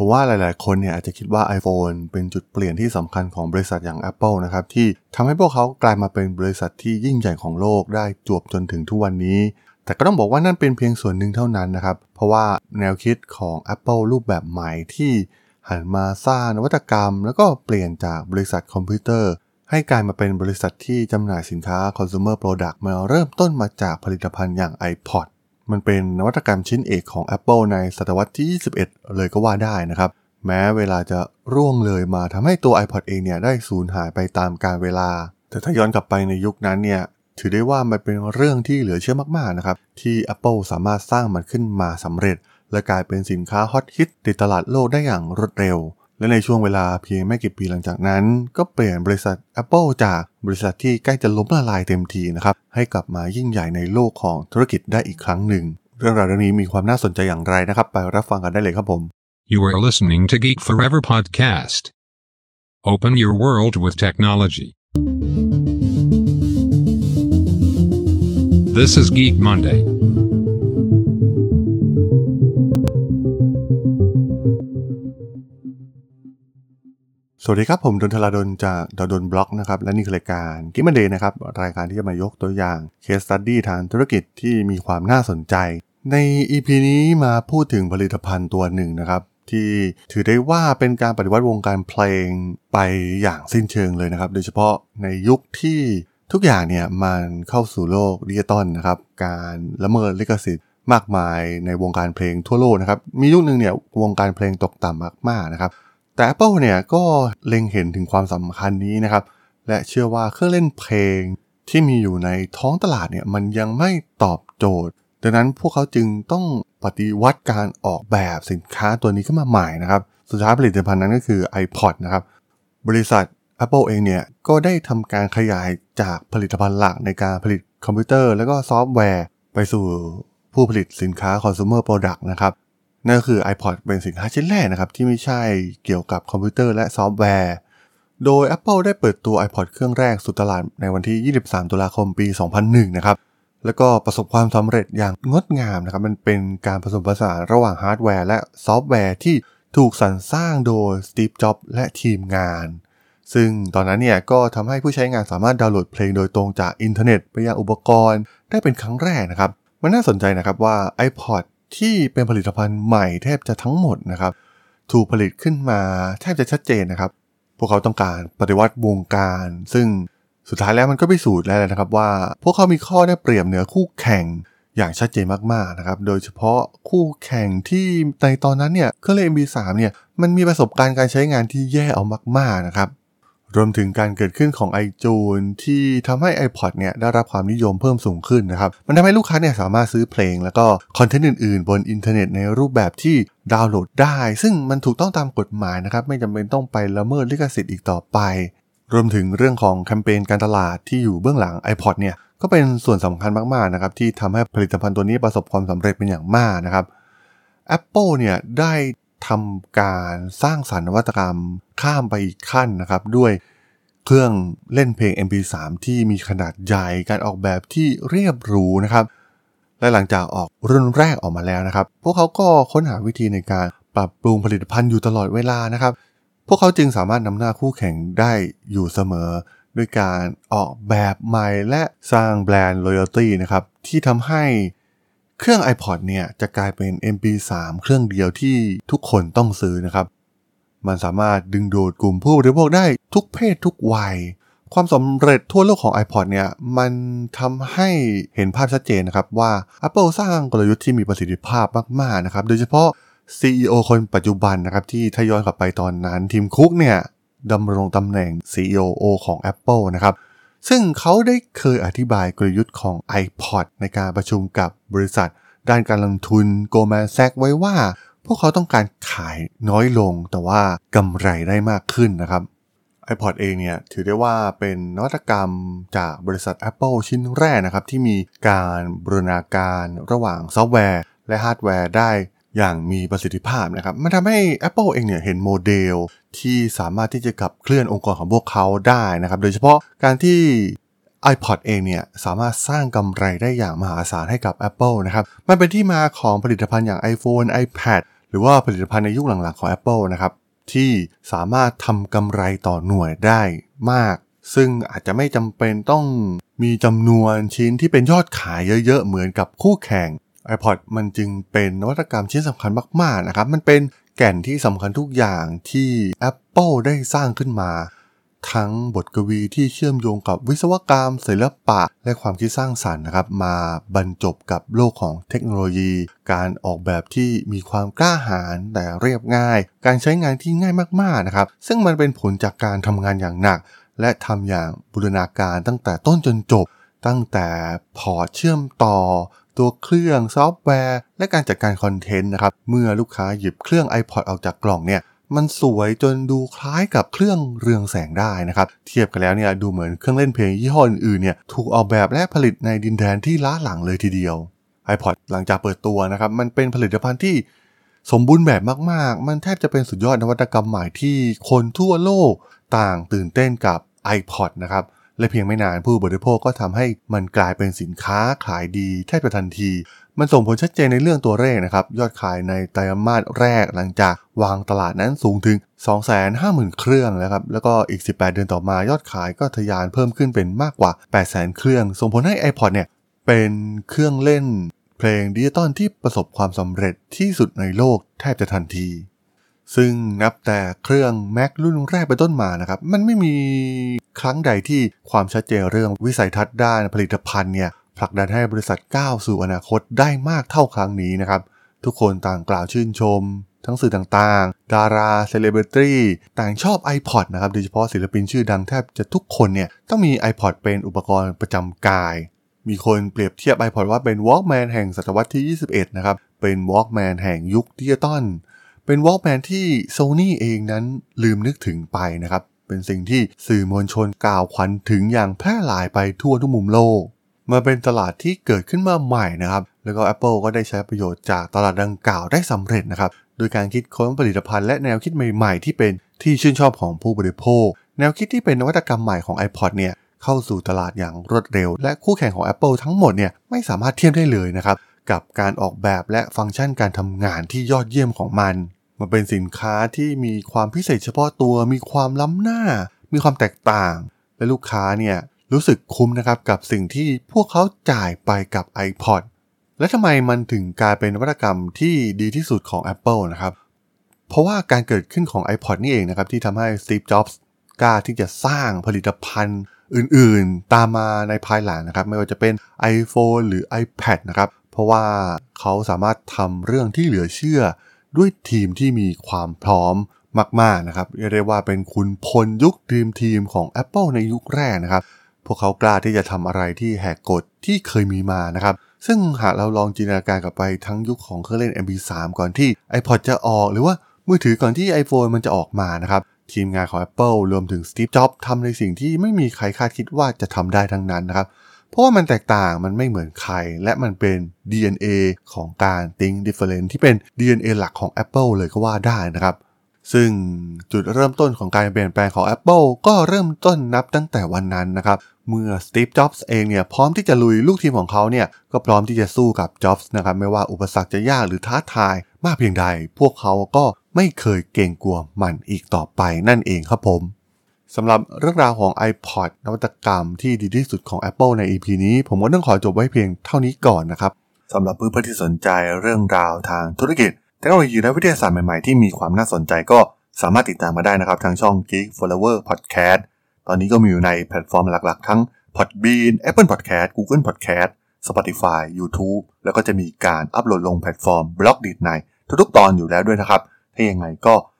ราะว่าหลาย ๆ คนเนี่ยอาจจะคิดว่า iPhone เป็นจุดเปลี่ยนที่สำคัญของบริษัทอย่าง Apple นะครับ ที่ทำให้พวกเขากลายมาเป็นบริษัทที่ยิ่งใหญ่ของโลกได้จวบจนถึงทุกวันนี้ แต่ก็ต้องบอกว่านั่นเป็นเพียงส่วนหนึ่งเท่านั้นนะครับ เพราะว่าแนวคิดของ Apple รูปแบบใหม่ที่หันมาสร้างนวัตกรรม แล้วก็เปลี่ยนจากบริษัทคอมพิวเตอร์ ให้กลายมาเป็นบริษัทที่จำหน่ายสินค้า consumer product มาเริ่มต้นมาจากผลิตภัณฑ์อย่าง iPod มันเป็นนวัตกรรมชิ้นเอกของ Apple ในศตวรรษที่ 21 เลยก็ว่าได้นะครับ แม้เวลาจะร่วงเลยมาทำให้ตัว iPod เองเนี่ยได้สูญหายไปตามกาลเวลา แต่ถ้าย้อนกลับไปในยุคนั้นเนี่ยถือได้ว่ามันเป็นเรื่องที่เหลือเชื่อมากๆนะครับที่ Apple สามารถสร้างมันขึ้นมาสำเร็จ และกลายเป็นสินค้าฮอตฮิตติดตลาดโลกได้อย่างรวดเร็ว และในช่วงเวลาเพียงไม่กี่ปีหลังจากนั้น ก็เปลี่ยนบริษัท Apple จากบริษัทที่ใกล้จะล้มละลายเต็มทีนะครับให้กลับมายิ่งใหญ่ในโลกของธุรกิจได้อีกครั้งหนึ่ง เรื่องราวเรื่องนี้มีความน่าสนใจอย่างไรนะครับ ไปรับฟังกันได้เลยครับผม You are listening to Geek Forever podcast. Open your world with technology. This is Geek Monday. สวัสดีครับ ผมดนทลาดนจากดดนบล็อกนะครับ และนี่คือรายการกิมมันเดย์นะครับ รายการที่จะมายกตัวอย่างเคสตัดดี้ทางธุรกิจที่มีความน่าสนใจ ใน EP นี้มาพูดถึงผลิตภัณฑ์ตัวหนึ่งนะครับ ที่ถือได้ว่าเป็นการปฏิวัติวงการเพลงไปอย่างสิ้นเชิงเลยนะครับ โดยเฉพาะในยุคที่ทุกอย่างเนี่ยมันเข้าสู่โลกดิจิตอลนะครับ การละเมิดลิขสิทธิ์มากมายในวงการเพลงทั่วโลกนะครับ มียุคหนึ่งเนี่ยวงการเพลงตกต่ำมากๆนะครับ แต่ Apple เนี่ยก็เล็งเห็นถึงความสำคัญนี้นะครับ และเชื่อว่าเครื่องเล่นเพลงที่มีอยู่ในท้องตลาดเนี่ยมันยังไม่ตอบโจทย์ ดังนั้นพวกเขาจึงต้องปฏิวัติการออกแบบสินค้าตัวนี้ขึ้นมาใหม่นะครับ สุดท้ายผลิตภัณฑ์นั้นก็คือ iPod นะครับ บริษัท Apple เองเนี่ยก็ได้ทำการขยายจากผลิตภัณฑ์หลักในการผลิตคอมพิวเตอร์ แล้วก็ซอฟต์แวร์ ไปสู่ผู้ผลิตสินค้า consumer product นะครับ นั่นคือ iPod เป็นสินค้าชิ้นแรกนะครับ ที่ไม่ใช่เกี่ยวกับคอมพิวเตอร์และซอฟต์แวร์ โดย Apple ได้เปิดตัว iPod เครื่องแรกสู่ตลาดในวันที่ 23 ตุลาคมปี 2001 นะครับ แล้วก็ประสบความสำเร็จอย่างงดงามนะครับ มันเป็นการผสมผสานระหว่างฮาร์ดแวร์และซอฟต์แวร์ที่ถูกสรรสร้างโดยสตีฟ จ็อบส์และทีมงาน ซึ่งตอนนั้นเนี่ยก็ทำให้ผู้ใช้งานสามารถดาวน์โหลดเพลงโดยตรงจากอินเทอร์เน็ตไปยังอุปกรณ์ได้เป็นครั้งแรกนะครับ มันน่าสนใจนะครับว่า iPod ที่เป็นผลิตภัณฑ์ใหม่แทบจะทั้งหมดนะครับ ถูกผลิตขึ้นมาแทบจะชัดเจนนะครับ พวกเขาต้องการปฏิวัติวงการ ซึ่งสุดท้ายแล้วมันก็พิสูจน์แล้วนะครับว่า พวกเขามีข้อได้เปรียบเหนือคู่แข่งอย่างชัดเจนมากๆนะครับ โดยเฉพาะคู่แข่งที่ในตอนนั้นเนี่ยเครื่องเล่น MP3 เนี่ยมันมีประสบการณ์การใช้งานที่แย่เอามากๆนะครับ รวมถึงการเกิดขึ้นของ iTunes ที่ทำให้ iPod เนี่ยได้รับความนิยมเพิ่มสูงขึ้นนะครับ มันทำให้ลูกค้าเนี่ยสามารถซื้อเพลง แล้วก็คอนเทนต์อื่นๆ บนอินเทอร์เน็ตในรูปแบบที่ดาวน์โหลดได้ ซึ่งมันถูกต้องตามกฎหมายนะครับ ไม่จำเป็นต้องไปละเมิดลิขสิทธิ์อีกต่อไป รวมถึงเรื่องของแคมเปญการตลาดที่อยู่เบื้องหลัง iPod เนี่ยก็เป็นส่วนสำคัญมากๆนะครับที่ทำให้ผลิตภัณฑ์ตัวนี้ประสบความสำเร็จเป็นอย่างมากนะครับ Apple เนี่ยได้ ทำการสร้างสรรค์นวัตกรรมข้ามไปอีกขั้นนะครับ ด้วยเครื่องเล่นเพลง MP3 ที่มีขนาดใหญ่การออกแบบที่เรียบหรูนะครับ และหลังจากออกรุ่นแรกออกมาแล้วนะครับ พวกเขาก็ค้นหาวิธีในการปรับปรุงผลิตภัณฑ์อยู่ตลอดเวลานะครับ พวกเขาจึงสามารถนำหน้าคู่แข่งได้อยู่เสมอ ด้วยการออกแบบใหม่และสร้างแบรนด์ loyalty นะครับที่ทำให้ เครื่อง iPod เนี่ยจะกลายเป็น MP3 เครื่องเดียวที่ทุกคนต้องซื้อนะครับ มันสามารถดึงดูดกลุ่มผู้บริโภคได้ทุกเพศทุกวัย ความสำเร็จทั่วโลกของ iPod เนี่ยมันทำให้เห็นภาพชัดเจนนะครับว่า Apple สร้างกลยุทธ์ที่มีประสิทธิภาพมากๆนะครับ โดยเฉพาะ CEO คนปัจจุบันนะครับที่ถ้าย้อนกลับไปตอนนั้นทีมคุกเนี่ยดำรงตำแหน่ง CEO ของ Apple นะครับ ซึ่งเขาได้เคยอธิบายกลยุทธ์ของ iPod ในการประชุมกับบริษัท ด้านการลงทุน Goldman Sachs ไว้ว่า พวกเขาต้องการขายน้อยลงแต่ว่ากำไรได้มากขึ้นนะครับ iPod เองเนี่ยถือได้ว่าเป็นนวัตกรรมจากบริษัท Apple ชิ้นแรกนะครับ ที่มีการบูรณาการระหว่างซอฟต์แวร์ และฮาร์ดแวร์ได้ อย่างมีประสิทธิภาพนะครับ มันทำให้ Apple เองเนี่ยเห็นโมเดลที่สามารถที่จะขับเคลื่อนองค์กรของพวกเขาได้นะครับ โดยเฉพาะการที่ iPod เองเนี่ยสามารถสร้างกำไรได้อย่างมหาศาลให้กับ Apple นะครับ มันเป็นที่มาของผลิตภัณฑ์อย่าง iPhone iPad หรือว่าผลิตภัณฑ์ในยุคหลังๆของ Apple นะครับ ที่สามารถทำกำไรต่อหน่วยได้มาก ซึ่งอาจจะไม่จำเป็นต้องมีจำนวนชิ้นที่เป็นยอดขายเยอะๆ เหมือนกับคู่แข่ง iPod มันจึงเป็นนวัตกรรมชิ้นสำคัญมากๆนะครับ มันเป็นแก่นที่สำคัญทุกอย่างที่ Apple ได้สร้างขึ้นมา ทั้งบทกวีที่เชื่อมโยงกับวิศวกรรม ศิลปะ และความคิดสร้างสรรค์นะครับ มาบรรจบกับโลกของเทคโนโลยี การออกแบบที่มีความกล้าหาญแต่เรียบง่าย การใช้งานที่ง่ายมากๆนะครับ ซึ่งมันเป็นผลจากการทำงานอย่างหนัก และทำอย่างบูรณาการตั้งแต่ต้นจนจบตั้งแต่พอเชื่อมต่อตัวเครื่องซอฟต์แวร์ และการจัดการคอนเทนต์นะครับ เมื่อลูกค้าหยิบเครื่อง iPod ออกจากกล่องเนี่ยมันสวยจนดูคล้ายกับเครื่องเรืองแสงได้นะครับ เทียบกันแล้วเนี่ยดูเหมือนเครื่องเล่นเพลงยี่ห้ออื่นๆเนี่ยถูกออกแบบและผลิตในดินแดนที่ล้าหลังเลยทีเดียว iPod หลังจากเปิดตัวนะครับ มันเป็นผลิตภัณฑ์ที่สมบูรณ์แบบมาก ๆ มันแทบจะเป็นสุดยอดนวัตกรรมใหม่ที่คนทั่วโลกต่างตื่นเต้นกับ iPod นะครับ และเพียงไม่นานผู้บริโภคก็ทำให้มันกลายเป็นสินค้าขายดีแทบจะทันที มันส่งผลชัดเจนในเรื่องตัวเลขนะครับ ยอดขายในไตรมาสแรกหลังจากวางตลาดนั้นสูงถึง 250,000 เครื่องแล้วครับ แล้วก็อีก 18 เดือนต่อมายอดขายก็ทะยานเพิ่มขึ้นเป็นมากกว่า 800,000 เครื่อง ส่งผลให้ iPod เนี่ยเป็นเครื่องเล่น เพลงดิจิตอลที่ประสบความสำเร็จที่สุดในโลกแทบจะทันที ซึ่งนับแต่เครื่อง Mac รุ่นแรกไปต้นมานะครับ มันไม่มีครั้งใดที่ความชัดเจนเรื่องวิสัยทัศน์ด้านผลิตภัณฑ์เนี่ยผลักดันให้บริษัทก้าวสู่อนาคตได้มากเท่าครั้งนี้นะครับ ทุกคนต่างกล่าวชื่นชม ทั้งสื่อต่างๆ ดาราเซเลบริตี้ต่างชอบ iPod นะครับโดยเฉพาะศิลปินชื่อดังแทบจะทุกคนเนี่ยต้องมี iPod เป็นอุปกรณ์ประจำกาย มีคนเปรียบเทียบ iPod ว่าเป็น Walkman แห่งศตวรรษที่ 21 นะครับเป็น Walkman แห่งยุคดิจิตอล เป็น Walkman ที่ Sony เองนั้นลืมนึกถึงไปนะครับ เป็นสิ่งที่สื่อมวลชนกล่าวขวัญถึงอย่างแพร่หลายไปทั่วทุกมุมโลกมาเป็นตลาดที่เกิดขึ้นมาใหม่นะครับ แล้วก็ Apple ก็ได้ใช้ประโยชน์จากตลาดดังกล่าวได้สำเร็จนะครับ โดยการคิดค้นผลิตภัณฑ์และแนวคิดใหม่ๆ ที่เป็นที่ชื่นชอบของผู้บริโภค แนวคิดที่เป็นนวัตกรรมใหม่ของ iPod เนี่ยเข้าสู่ตลาดอย่างรวดเร็ว และคู่แข่งของ Apple ทั้งหมดเนี่ยไม่สามารถเทียบได้เลยนะครับ กับการออกแบบและฟังก์ชันการทำงานที่ยอดเยี่ยมของมัน มันเป็นสินค้าที่มีความพิเศษเฉพาะตัว มีความล้ำหน้า มีความแตกต่าง และลูกค้าเนี่ยรู้สึกคุ้มนะครับกับสิ่งที่พวกเขาจ่ายไปกับ iPod และทำไมมันถึงกลายเป็นนวัตกรรมที่ดีที่สุดของ Apple นะครับ เพราะว่าการเกิดขึ้นของ iPod นี่เองนะครับที่ทำให้ Steve Jobs กล้าที่จะสร้างผลิตภัณฑ์อื่นๆ ตามมาในภายหลังนะครับ ไม่ว่าจะเป็น iPhone หรือ iPad นะครับ ราะว่าเขาสามารถทำเรื่องที่เหลือเชื่อ ด้วยทีมที่มีความพร้อมมาก ๆ นะครับเรียกได้ว่าเป็นคุณพลยุคทีมทีมของ Apple ในยุคแรกนะครับ พวกเขากล้าที่จะทำอะไรที่แหกกฎที่เคยมีมานะครับ ซึ่งหากเราลองจินตนาการกลับไปทั้งยุคของเครื่องเล่น MP3 ก่อนที่ iPod จะออก หรือว่ามือถือก่อนที่ iPhone มันจะออกมานะครับทีมงานของ Apple รวมถึง Steve Jobs ทำในสิ่งที่ไม่มีใครคาดคิดว่าจะทำได้ทั้งนั้นนะครับ เพราะว่ามันแตกต่างมันไม่เหมือนใคร และมันเป็น DNA ของการ think different ที่เป็น DNA หลักของ Apple เลยก็ว่าได้นะครับ ซึ่งจุดเริ่มต้นของการเปลี่ยนแปลงของ Apple ก็เริ่มต้นนับตั้งแต่วันนั้นนะครับ เมื่อ Steve Jobs เองเนี่ยพร้อมที่จะลุยลูกทีมของเขาเนี่ยก็พร้อมที่จะสู้กับ Jobs นะครับไม่ว่าอุปสรรคจะยากหรือท้าทาย มากเพียงใด พวกเขาก็ไม่เคยเกรงกลัวมันอีกต่อไปนั่นเองครับผม สำหรับเรื่องราวของ iPod นวัตกรรมที่ดีที่สุดของ Apple ใน EP นี้ ผมก็ต้องขอจบไว้เพียงเท่านี้ก่อนนะครับสำหรับเพื่อนๆที่สนใจเรื่องราวทางธุรกิจเทคโนโลยีและวิทยาศาสตร์ใหม่ๆ ที่มีความน่าสนใจก็สามารถติดตามมาได้นะครับ ทางช่อง Geek Flower Podcast ตอนนี้ก็มีอยู่ในแพลตฟอร์มหลักๆ ทั้ง Podbean Apple Podcast Google Podcast Spotify YouTube แล้วก็จะมีการอัปโหลดลงแพลตฟอร์ม b ล็อกดีดในทุกๆ ตอนอยู่แล้วด้วยนะครับ ถ้ายังไงก็